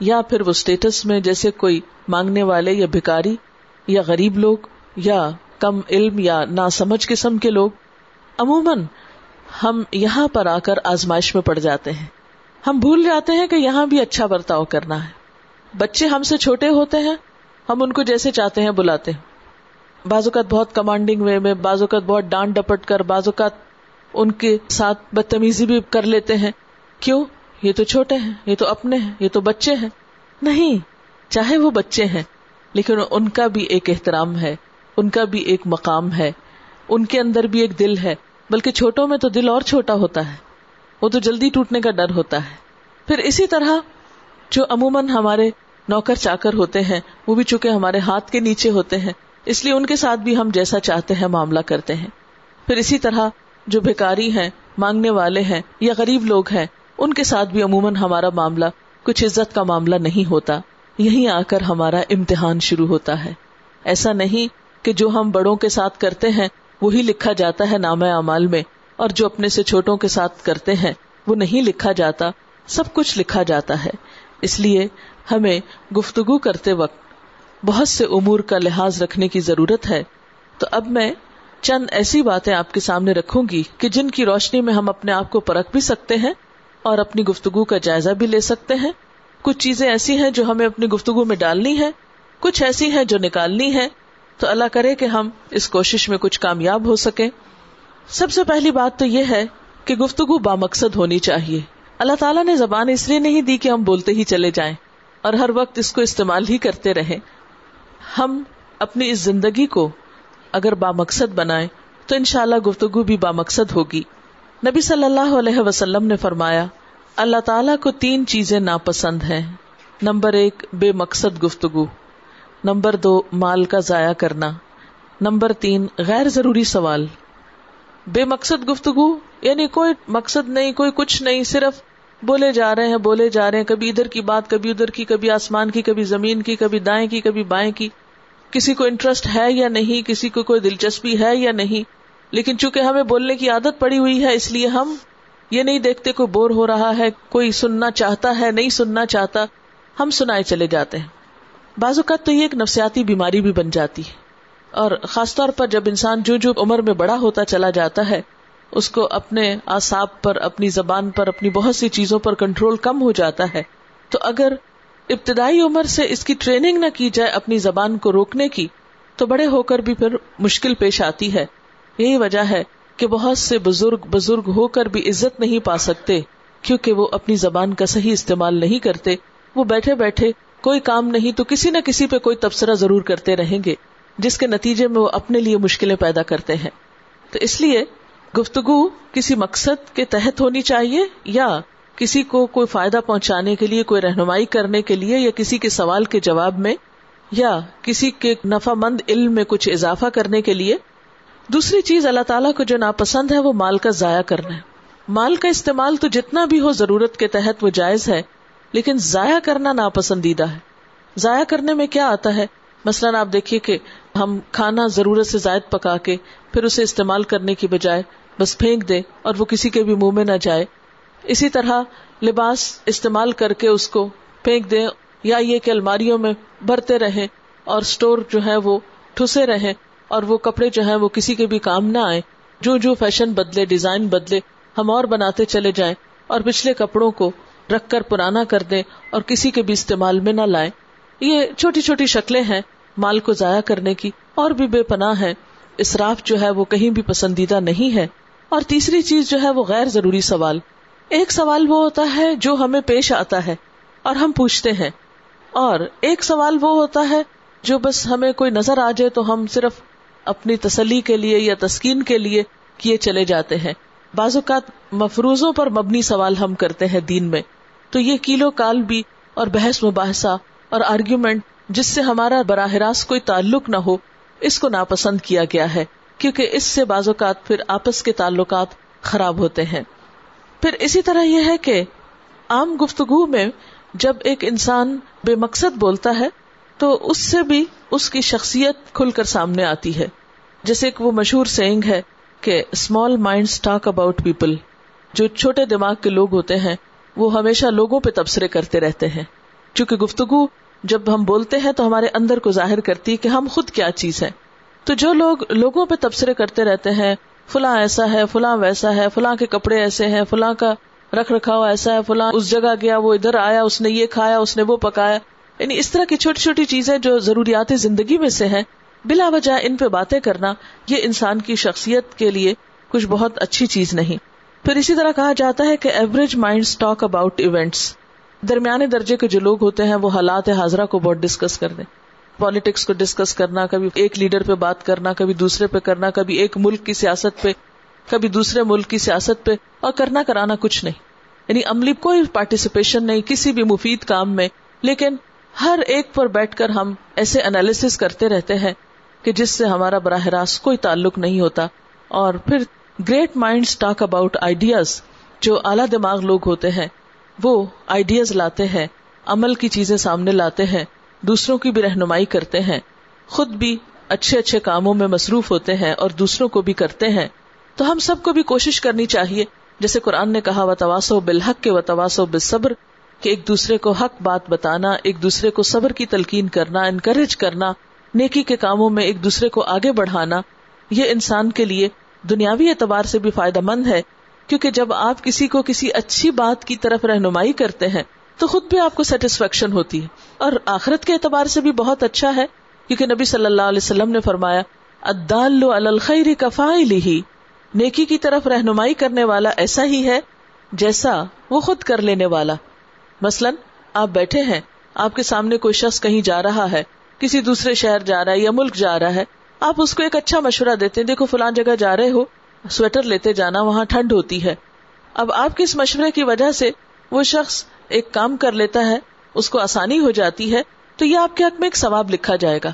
یا پھر وہ اسٹیٹس میں جیسے کوئی مانگنے والے یا بھکاری، یا غریب لوگ، یا کم علم یا نا سمجھ قسم کے لوگ۔ عموماً ہم یہاں پر آ کر آزمائش میں پڑ جاتے ہیں۔ ہم بھول جاتے ہیں کہ یہاں بھی اچھا برتاؤ کرنا ہے۔ بچے ہم سے چھوٹے ہوتے ہیں، ہم ان کو جیسے چاہتے ہیں بلاتے ہیں۔ بعض اوقات بہت کمانڈنگ وے میں، بعض اوقات بہت ڈانٹ ڈپٹ کر، بعض اوقات ان کے ساتھ بدتمیزی بھی کر لیتے ہیں۔ کیوں؟ یہ تو چھوٹے ہیں، یہ تو اپنے ہیں، یہ تو بچے ہیں۔ نہیں، چاہے وہ بچے ہیں، لیکن ان کا بھی ایک احترام ہے، ان کا بھی ایک مقام ہے، ان کے اندر بھی ایک دل ہے۔ بلکہ چھوٹوں میں تو دل اور چھوٹا ہوتا ہے۔ وہ تو جلدی ٹوٹنے کا ڈر ہوتا ہے۔ پھر اسی طرح جو عموماً ہمارے نوکر چاکر ہوتے ہیں، وہ بھی چونکہ ہمارے ہاتھ کے نیچے ہوتے ہیں اس لیے ان کے ساتھ بھی ہم جیسا چاہتے ہیں معاملہ کرتے ہیں۔ پھر اسی طرح جو بھکاری ہیں، مانگنے والے ہیں یا غریب لوگ ہیں، ان کے ساتھ بھی عموماً ہمارا معاملہ کچھ عزت کا معاملہ نہیں ہوتا۔ یہیں آ کر ہمارا امتحان شروع ہوتا ہے۔ ایسا نہیں کہ جو ہم بڑوں کے ساتھ کرتے ہیں، وہی لکھا جاتا ہے نام اعمال میں، اور جو اپنے سے چھوٹوں کے ساتھ کرتے ہیں، وہ نہیں لکھا جاتا۔ سب کچھ لکھا جاتا ہے۔ اس لیے ہمیں گفتگو کرتے وقت بہت سے امور کا لحاظ رکھنے کی ضرورت ہے، تو اب میں چند ایسی باتیں آپ کے سامنے رکھوں گی کہ جن کی روشنی میں ہم اپنے آپ کو پرکھ بھی سکتے ہیں اور اپنی گفتگو کا جائزہ بھی لے سکتے ہیں۔ کچھ چیزیں ایسی ہیں جو ہمیں اپنی گفتگو میں ڈالنی ہے کچھ ایسی ہیں جو نکالنی ہے تو اللہ کرے کہ ہم اس کوشش میں کچھ کامیاب ہو سکیں۔ سب سے پہلی بات تو یہ ہے کہ گفتگو با مقصد ہونی چاہیے۔ اللہ تعالیٰ نے زبان اس لیے نہیں دی کہ ہم بولتے ہی چلے جائیں اور ہر وقت اس کو استعمال ہی کرتے رہیں۔ ہم اپنی اس زندگی کو اگر با مقصد بنائیں تو انشاءاللہ گفتگو بھی با مقصد ہوگی۔ نبی صلی اللہ علیہ وسلم نے فرمایا، اللہ تعالیٰ کو تین چیزیں ناپسند ہیں۔ نمبر ایک، بے مقصد گفتگو۔ نمبر دو، مال کا ضائع کرنا۔ نمبر تین، غیر ضروری سوال۔ بے مقصد گفتگو یعنی کوئی مقصد نہیں، کوئی کچھ نہیں، صرف بولے جا رہے ہیں، بولے جا رہے ہیں۔ کبھی ادھر کی بات، کبھی ادھر کی، کبھی آسمان کی، کبھی زمین کی، کبھی دائیں کی، کبھی بائیں کی۔ کسی کو انٹرسٹ ہے یا نہیں، کسی کو کوئی دلچسپی ہے یا نہیں۔ لیکن چونکہ ہمیں بولنے کی عادت پڑی ہوئی ہے، اس لیے ہم یہ نہیں دیکھتے کوئی بور ہو رہا ہے، کوئی سننا چاہتا ہے، نہیں سننا چاہتا۔ ہم سنائے چلے جاتے ہیں۔ بعض اوقات تو یہ ایک نفسیاتی بیماری بھی بن جاتی ہے۔ اور خاص طور پر جب انسان جو جو عمر میں بڑا ہوتا چلا جاتا ہے اس کو اپنے آساب پر، اپنی زبان پر، اپنی بہت سی چیزوں پر کنٹرول کم ہو جاتا ہے۔ تو اگر ابتدائی عمر سے اس کی ٹریننگ نہ کی جائے اپنی زبان کو روکنے کی، تو بڑے ہو کر بھی پھر مشکل پیش آتی ہے۔ یہی وجہ ہے کہ بہت سے بزرگ بزرگ ہو کر بھی عزت نہیں پا سکتے، کیونکہ وہ اپنی زبان کا صحیح استعمال نہیں کرتے۔ وہ بیٹھے بیٹھے کوئی کام نہیں تو کسی نہ کسی پہ کوئی تبصرہ ضرور کرتے رہیں گے، جس کے نتیجے میں وہ اپنے لیے مشکلیں پیدا کرتے ہیں۔ تو اس لیے گفتگو کسی مقصد کے تحت ہونی چاہیے یا کسی کو کوئی فائدہ پہنچانے کے لیے، کوئی رہنمائی کرنے کے لیے یا کسی کے سوال کے جواب میں یا کسی کے نفع مند علم میں کچھ اضافہ کرنے کے لیے۔ دوسری چیز اللہ تعالیٰ کو جو ناپسند ہے، وہ مال کا ضائع کرنا ہے۔ مال کا استعمال تو جتنا بھی ہو ضرورت کے تحت وہ جائز ہے، لیکن ضائع کرنا ناپسندیدہ ہے۔ ضائع کرنے میں کیا آتا ہے؟ مثلاً آپ دیکھیے کہ ہم کھانا ضرورت سے زائد پکا کے پھر اسے استعمال کرنے کی بجائے بس پھینک دیں اور وہ کسی کے بھی منہ میں نہ جائے۔ اسی طرح لباس استعمال کر کے اس کو پھینک دیں یا یہ کہ الماریوں میں بھرتے رہیں اور اسٹور جو ہے وہ ٹھسے رہیں اور وہ کپڑے جو ہیں وہ کسی کے بھی کام نہ آئے جو جو فیشن بدلے، ڈیزائن بدلے، ہم اور بناتے چلے جائیں اور پچھلے کپڑوں کو رکھ کر پرانا کر دیں اور کسی کے بھی استعمال میں نہ لائیں۔ یہ چھوٹی چھوٹی شکلیں ہیں مال کو ضائع کرنے کی اور بھی بے پناہ ہے اسراف جو ہے وہ کہیں بھی پسندیدہ نہیں ہے۔ اور تیسری چیز جو ہے وہ غیر ضروری سوال۔ ایک سوال وہ ہوتا ہے جو ہمیں پیش آتا ہے اور ہم پوچھتے ہیں۔ اور ایک سوال وہ ہوتا ہے جو بس ہمیں کوئی نظر آ جائے تو ہم صرف اپنی تسلی کے لیے یا تسکین کے لیے کیے چلے جاتے ہیں۔ بعض اوقات مفروضوں پر مبنی سوال ہم کرتے ہیں دین میں۔ تو یہ کیلو کال بھی اور بحث مباحثہ اور آرگیومنٹ جس سے ہمارا براہ راست کوئی تعلق نہ ہو، اس کو ناپسند کیا گیا ہے۔ کیونکہ اس سے بعض اوقات پھر آپس کے تعلقات خراب ہوتے ہیں۔ پھر اسی طرح یہ ہے کہ عام گفتگو میں جب ایک انسان بے مقصد بولتا ہے، تو اس سے بھی اس کی شخصیت کھل کر سامنے آتی ہے۔ جیسے ایک وہ مشہور سینگ ہے کہ small mind talk about people جو چھوٹے دماغ کے لوگ ہوتے ہیں، وہ ہمیشہ لوگوں پہ تبصرے کرتے رہتے ہیں۔ چونکہ گفتگو جب ہم بولتے ہیں، تو ہمارے اندر کو ظاہر کرتی ہے کہ ہم خود کیا چیز ہے تو جو لوگ لوگوں پہ تبصرے کرتے رہتے ہیں، فلاں ایسا ہے، فلاں ویسا ہے، فلاں کے کپڑے ایسے ہیں، فلاں کا رکھ رکھا ایسا ہے، فلاں اس جگہ گیا، وہ ادھر آیا، اس نے یہ کھایا، اس نے وہ پکایا۔ یعنی اس طرح کی چھوٹی چھوٹی چیزیں جو ضروریات زندگی میں سے ہیں، بلا وجہ ان پہ باتیں کرنا یہ انسان کی شخصیت کے لیے کچھ بہت اچھی چیز نہیں۔ پھر اسی طرح کہا جاتا ہے کہ average mind talk about events درمیانے درجے کے جو لوگ ہوتے ہیں، وہ حالات حاضرہ کو بہت ڈسکس کر دیں۔ پالیٹکس کو ڈسکس کرنا، کبھی ایک لیڈر پہ بات کرنا، کبھی دوسرے پہ کرنا، کبھی ایک ملک کی سیاست پہ، کبھی دوسرے ملک کی سیاست پہ، اور کرنا کرانا کچھ نہیں۔ یعنی عملی کوئی پارٹیسپیشن نہیں کسی بھی مفید کام میں، لیکن ہر ایک پر بیٹھ کر ہم ایسے انالیس کرتے رہتے ہیں کہ جس سے ہمارا براہ راست کوئی تعلق نہیں ہوتا۔ اور پھر great mind talk about ideas جو اعلیٰ دماغ لوگ ہوتے ہیں، وہ آئیڈیاز لاتے ہیں، عمل کی چیزیں سامنے لاتے ہیں۔ دوسروں کی بھی رہنمائی کرتے ہیں، خود بھی اچھے اچھے کاموں میں مصروف ہوتے ہیں اور دوسروں کو بھی کرتے ہیں۔ تو ہم سب کو بھی کوشش کرنی چاہیے، جیسے قرآن نے کہا و تواسو بالحق کے و تواسو بصبر کہ ایک دوسرے کو حق بات بتانا، ایک دوسرے کو صبر کی تلقین کرنا انکریج کرنا، نیکی کے کاموں میں ایک دوسرے کو آگے بڑھانا، یہ انسان کے لیے دنیاوی اعتبار سے بھی فائدہ مند ہے۔ کیونکہ جب آپ کسی کو کسی اچھی بات کی طرف رہنمائی کرتے ہیں تو خود بھی آپ کو سیٹسفیکشن ہوتی ہے۔ اور آخرت کے اعتبار سے بھی بہت اچھا ہے، کیونکہ نبی صلی اللہ علیہ وسلم نے فرمایا ادال الخیر کفائی ہی نیکی کی طرف رہنمائی کرنے والا ایسا ہی ہے جیسا وہ خود کر لینے والا۔ مثلاً، آپ بیٹھے ہیں، آپ کے سامنے کوئی شخص کہیں جا رہا ہے، کسی دوسرے شہر جا رہا ہے یا ملک جا رہا ہے، آپ اس کو ایک اچھا مشورہ دیتے ہیں، دیکھو فلان جگہ جا رہے ہو، سویٹر لیتے جانا وہاں ٹھنڈ ہوتی ہے۔ اب آپ کے اس مشورے کی وجہ سے وہ شخص ایک کام کر لیتا ہے، اس کو آسانی ہو جاتی ہے، تو یہ آپ کے حق میں ایک ثواب لکھا جائے گا۔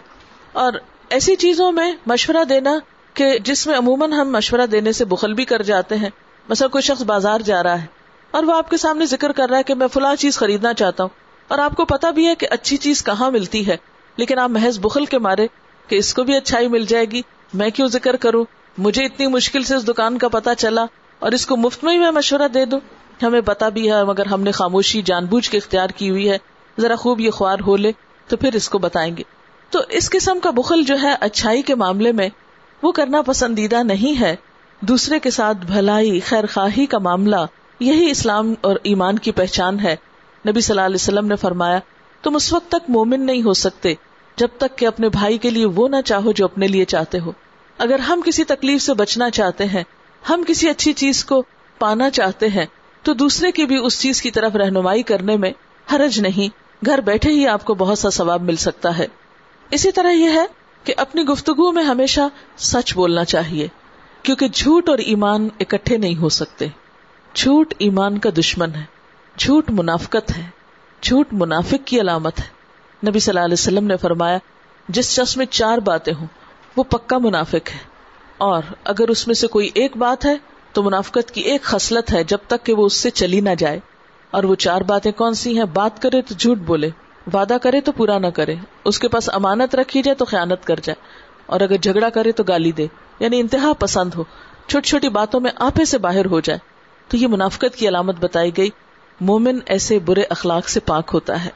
اور ایسی چیزوں میں مشورہ دینا کہ جس میں عموماً ہم مشورہ دینے سے بخل بھی کر جاتے ہیں، مثلا کوئی شخص بازار جا رہا ہے اور وہ آپ کے سامنے ذکر کر رہا ہے کہ میں فلاں چیز خریدنا چاہتا ہوں اور آپ کو پتا بھی ہے کہ اچھی چیز کہاں ملتی ہے، لیکن آپ محض بخل کے مارے کہ اس کو بھی اچھائی مل جائے گی، میں کیوں ذکر کروں؟ مجھے اتنی مشکل سے اس دکان کا پتا چلا اور اس کو مفت میں ہی میں مشورہ دے دوں۔ ہمیں پتا بھی ہے، مگر ہم نے خاموشی، جان بوجھ کے اختیار کی ہوئی ہے۔ ذرا خوب یہ خوار ہو لے، تو پھر اس کو بتائیں گے۔ تو اس قسم کا بخل جو ہے اچھائی کے معاملے میں، وہ کرنا پسندیدہ نہیں ہے۔ دوسرے کے ساتھ بھلائی خیر خواہی کا معاملہ، یہی اسلام اور ایمان کی پہچان ہے۔ نبی صلی اللہ علیہ وسلم نے فرمایا، تم اس وقت تک مومن نہیں ہو سکتے، جب تک کہ اپنے بھائی کے لیے وہ نہ چاہو جو اپنے لیے چاہتے ہو۔ اگر ہم کسی تکلیف سے بچنا چاہتے ہیں، ہم کسی اچھی چیز کو پانا چاہتے ہیں تو دوسرے کی بھی اس چیز کی طرف رہنمائی کرنے میں حرج نہیں۔ گھر بیٹھے ہی آپ کو بہت سا ثواب مل سکتا ہے۔ اسی طرح یہ ہے کہ اپنی گفتگو میں ہمیشہ سچ بولنا چاہیے، کیونکہ جھوٹ اور ایمان اکٹھے نہیں ہو سکتے۔ جھوٹ ایمان کا دشمن ہے، جھوٹ منافقت ہے، جھوٹ منافق کی علامت ہے۔ نبی صلی اللہ علیہ وسلم نے فرمایا، جس شخص میں چار باتیں ہوں، وہ پکا منافق ہے۔ اور اگر اس میں سے کوئی ایک بات ہے تو منافقت کی ایک خصلت ہے جب تک کہ وہ اس سے چلی نہ جائے۔ اور وہ چار باتیں کون سی ہیں؟ بات کرے تو جھوٹ بولے، وعدہ کرے تو پورا نہ کرے۔ اس کے پاس امانت رکھی جائے تو خیانت کر جائے۔ اور اگر جھگڑا کرے تو گالی دے۔ یعنی انتہا پسند ہو۔ چھوٹی چھوٹی باتوں میں آپے سے باہر ہو جائے۔ تو یہ منافقت کی علامت بتائی گئی، مومن ایسے برے اخلاق سے پاک ہوتا ہے۔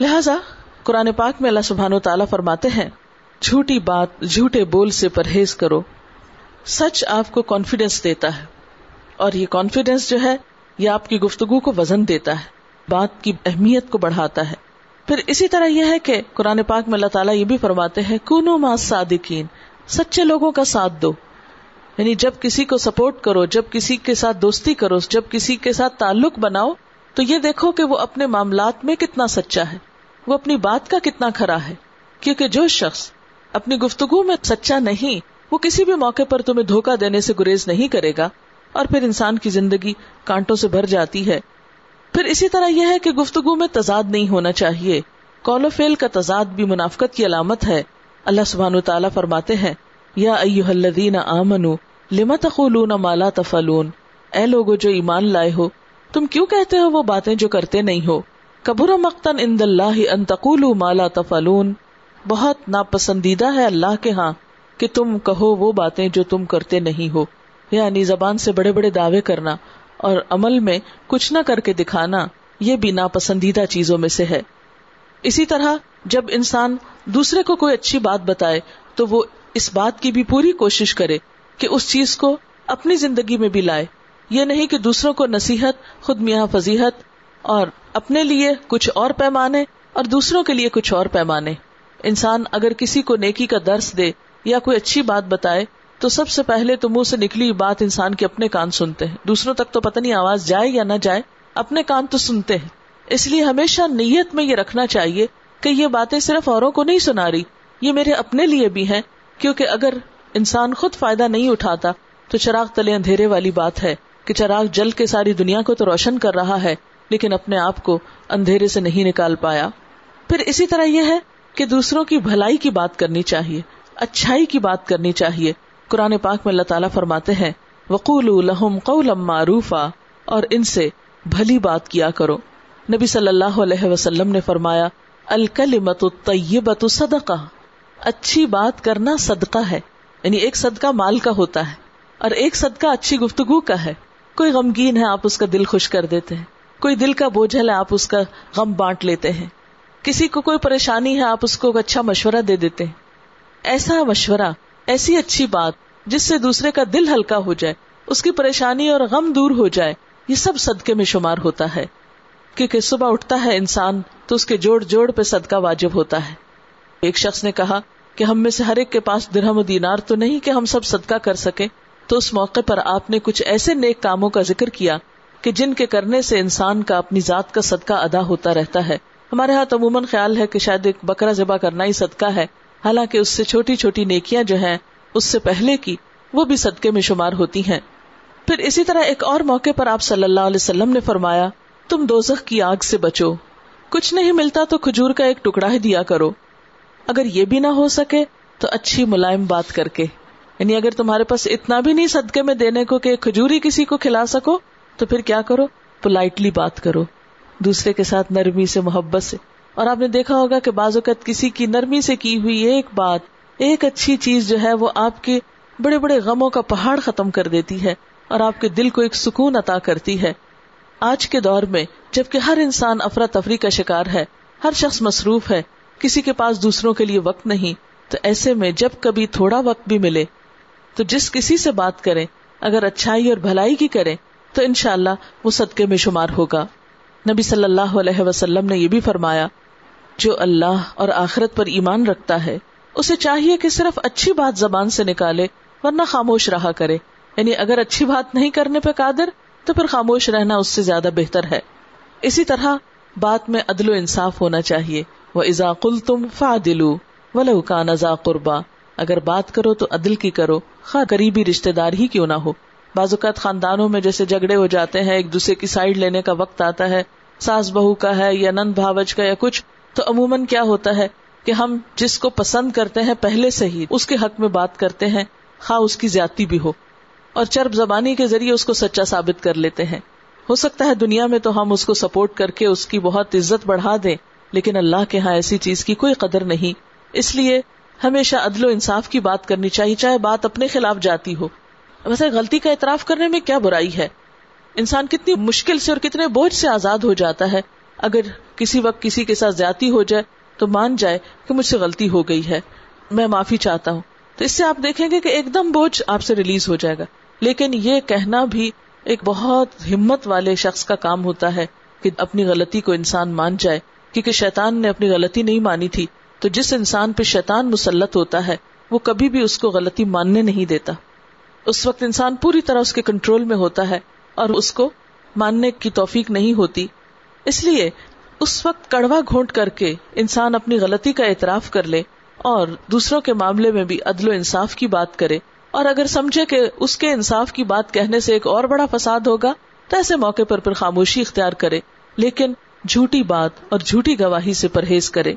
لہذا قرآن پاک میں اللہ سبحان و تعالیٰ فرماتے ہیں، جھوٹی بات جھوٹے بول سے پرہیز کرو۔ سچ آپ کو کانفیڈینس دیتا ہے اور یہ کانفیڈینس جو ہے، یہ آپ کی گفتگو کو وزن دیتا ہے، بات کی اہمیت کو بڑھاتا ہے۔ پھر اسی طرح یہ ہے کہ قرآن پاک میں اللہ تعالیٰ یہ بھی فرماتے ہیں، کونو ما صادقین، سچے لوگوں کا ساتھ دو۔ یعنی جب کسی کو سپورٹ کرو، جب کسی کے ساتھ دوستی کرو، جب کسی کے ساتھ تعلق بناؤ، تو یہ دیکھو کہ وہ اپنے معاملات میں کتنا سچا ہے۔ وہ اپنی بات کا کتنا کھرا ہے۔ کیونکہ جو شخص اپنی گفتگو میں سچا نہیں وہ کسی بھی موقع پر تمہیں دھوکا دینے سے گریز نہیں کرے گا اور پھر انسان کی زندگی کانٹوں سے بھر جاتی ہے۔ پھر اسی طرح یہ ہے کہ گفتگو میں تضاد نہیں ہونا چاہیے۔ کال و فیل کا تضاد بھی منافقت کی علامت ہے۔ اللہ سبحان تعالیٰ فرماتے ہیں، یا الذین آمنو لما تقولون ما لا تفعلون؟ اے لوگو جو ایمان لائے ہو، تم کیوں کہتے ہو وہ باتیں جو کرتے نہیں ہو؟ کبر مقتن ان اللہ ان تقولوا ما لا تفعلون؟ بہت ناپسندیدہ ہے اللہ کے ہاں۔ کہ تم کہو وہ باتیں جو تم کرتے نہیں ہو۔ یعنی زبان سے بڑے بڑے دعوے کرنا اور عمل میں کچھ نہ کر کے دکھانا، یہ بھی ناپسندیدہ چیزوں میں سے ہے۔ اسی طرح جب انسان دوسرے کو کوئی اچھی بات بتائے، تو وہ اس بات کی بھی پوری کوشش کرے کہ اس چیز کو اپنی زندگی میں بھی لائے۔ یہ نہیں کہ دوسروں کو نصیحت، خود میاں فضیحت اور اپنے لیے کچھ اور پیمانے اور دوسروں کے لیے کچھ اور پیمانے۔ انسان اگر کسی کو نیکی کا درس دے یا کوئی اچھی بات بتائے تو سب سے پہلے تو منہ سے نکلی بات انسان کے اپنے کان سنتے ہیں۔ دوسروں تک تو پتہ نہیں آواز جائے یا نہ جائے، اپنے کان تو سنتے ہیں۔ اس لیے ہمیشہ نیت میں یہ رکھنا چاہیے کہ یہ باتیں صرف اوروں کو نہیں سنا رہی، یہ میرے اپنے لیے بھی ہیں، کیونکہ اگر انسان خود فائدہ نہیں اٹھاتا تو چراغ تلے اندھیرے والی بات ہے کہ چراغ جل کے ساری دنیا کو تو روشن کر رہا ہے، لیکن اپنے آپ کو اندھیرے سے نہیں نکال پایا۔ پھر اسی طرح یہ ہے کہ دوسروں کی بھلائی کی بات کرنی چاہیے۔ اچھائی کی بات کرنی چاہیے۔ قرآن پاک میں اللہ تعالیٰ فرماتے ہیں وقول الحم قول معروفا، اور ان سے بھلی بات کیا کرو۔ نبی صلی اللہ علیہ وسلم نے فرمایا الکلمت الطیبت صدقہ۔ اچھی بات کرنا صدقہ ہے یعنی ایک صدقہ مال کا ہوتا ہے، اور ایک صدقہ اچھی گفتگو کا ہے۔ کوئی غمگین ہے، آپ اس کا دل خوش کر دیتے ہیں۔ کوئی دل کا بوجھل ہے، آپ اس کا غم بانٹ لیتے ہیں۔ کسی کو کوئی پریشانی ہے، آپ اس کو اچھا مشورہ دے دیتے ہیں۔ ایسا مشورہ، ایسی اچھی بات جس سے دوسرے کا دل ہلکا ہو جائے، اس کی پریشانی اور غم دور ہو جائے، یہ سب صدقے میں شمار ہوتا ہے۔ کیونکہ صبح اٹھتا ہے انسان تو اس کے جوڑ جوڑ پہ صدقہ واجب ہوتا ہے۔ ایک شخص نے کہا کہ ہم میں سے ہر ایک کے پاس درہم و دینار تو نہیں کہ ہم سب صدقہ کر سکے تو اس موقع پر آپ نے کچھ ایسے نیک کاموں کا ذکر کیا کہ جن کے کرنے سے انسان کا اپنی ذات کا صدقہ ادا ہوتا رہتا ہے۔ ہمارے ہاتھ عموماً خیال ہے کہ شاید ایک بکرا ذبح کرنا ہی صدقہ ہے۔ حالانکہ اس سے چھوٹی چھوٹی نیکیاں جو ہیں، اس سے پہلے کی، وہ بھی صدقے میں شمار ہوتی ہیں۔ پھر اسی طرح ایک اور موقع پر آپ صلی اللہ علیہ وسلم نے فرمایا، تم دوزخ کی آگ سے بچو۔ کچھ نہیں ملتا تو کھجور کا ایک ٹکڑا ہی دیا کرو۔ اگر یہ بھی نہ ہو سکے، تو اچھی ملائم بات کر کے۔ یعنی اگر تمہارے پاس اتنا بھی نہیں صدقے میں دینے کو کہ کھجور ہی کسی کو کھلا سکو، تو پھر کیا کرو؟ پولائٹلی بات کرو۔ دوسرے کے ساتھ نرمی سے، محبت سے۔ اور آپ نے دیکھا ہوگا کہ بعض اوقات کسی کی نرمی سے کی ہوئی ایک بات، ایک اچھی چیز جو ہے وہ آپ کے بڑے بڑے غموں کا پہاڑ ختم کر دیتی ہے اور آپ کے دل کو ایک سکون عطا کرتی ہے۔ آج کے دور میں، جبکہ ہر انسان افراتفری کا شکار ہے، ہر شخص مصروف ہے، کسی کے پاس دوسروں کے لیے وقت نہیں، تو ایسے میں جب kabhi تھوڑا وقت بھی ملے، تو جس کسی سے بات کرے اگر اچھائی اور بھلائی کی کرے تو انشاءاللہ اللہ وہ صدقے میں شمار ہوگا۔ نبی صلی اللہ علیہ وسلم نے یہ بھی فرمایا جو اللہ اور آخرت پر ایمان رکھتا ہے، اسے چاہیے کہ صرف اچھی بات زبان سے نکالے، ورنہ خاموش رہا کرے۔ یعنی اگر اچھی بات نہیں کرنے پہ قادر، تو پھر خاموش رہنا اس سے زیادہ بہتر ہے۔ اسی طرح بات میں عدل و انصاف ہونا چاہیے۔ وہ ازا کل تم فا دلو و کا نزا قربا اگر بات کرو تو عدل کی کرو۔ خا غریبی رشتے دار ہی کیوں نہ ہو۔ بعض اوقات خاندانوں میں جیسے جھگڑے ہو جاتے ہیں، ایک دوسرے کی سائڈ لینے کا وقت آتا ہے، ساس بہو کا ہے یا نند بھاوج کا یا کچھ۔ تو عموماً کیا ہوتا ہے کہ ہم جس کو پسند کرتے ہیں پہلے سے ہی اس کے حق میں بات کرتے ہیں، خواہ اس کی زیادتی بھی ہو، اور چرب زبانی کے ذریعے اس کو سچا ثابت کر لیتے ہیں۔ ہو سکتا ہے دنیا میں تو ہم اس کو سپورٹ کر کے اس کی بہت عزت بڑھا دیں، لیکن اللہ کے ہاں ایسی چیز کی کوئی قدر نہیں۔ اس لیے ہمیشہ عدل و انصاف کی بات کرنی چاہیے، چاہے بات اپنے خلاف جاتی ہو۔ ویسے غلطی کا اعتراف کرنے میں کیا برائی ہے؟ انسان کتنی مشکل سے اور کتنے بوجھ سے آزاد ہو جاتا ہے۔ اگر کسی وقت کسی کے ساتھ زیادتی ہو جائے تو مان جائے کہ مجھ سے غلطی ہو گئی ہے، میں معافی چاہتا ہوں۔ تو اس سے آپ دیکھیں گے کہ ایک دم بوجھ آپ سے ریلیز ہو جائے گا۔ لیکن یہ کہنا بھی ایک بہت ہمت والے شخص کا کام ہوتا ہے کہ اپنی غلطی کو انسان مان جائے۔ کیونکہ شیطان نے اپنی غلطی نہیں مانی تھی، تو جس انسان پہ شیطان مسلط ہوتا ہے، وہ کبھی بھی اس کو غلطی ماننے نہیں دیتا۔ اس وقت انسان پوری طرح اس کے کنٹرول میں ہوتا ہے اور اس کو ماننے کی توفیق نہیں ہوتی۔ اس لیے اس وقت کڑوا گھونٹ کر کے انسان اپنی غلطی کا اعتراف کر لے اور دوسروں کے معاملے میں بھی عدل و انصاف کی بات کرے اور اگر سمجھے کہ اس کے انصاف کی بات کہنے سے ایک اور بڑا فساد ہوگا، تو ایسے موقع پر پھر خاموشی اختیار کرے، لیکن جھوٹی بات اور جھوٹی گواہی سے پرہیز کرے۔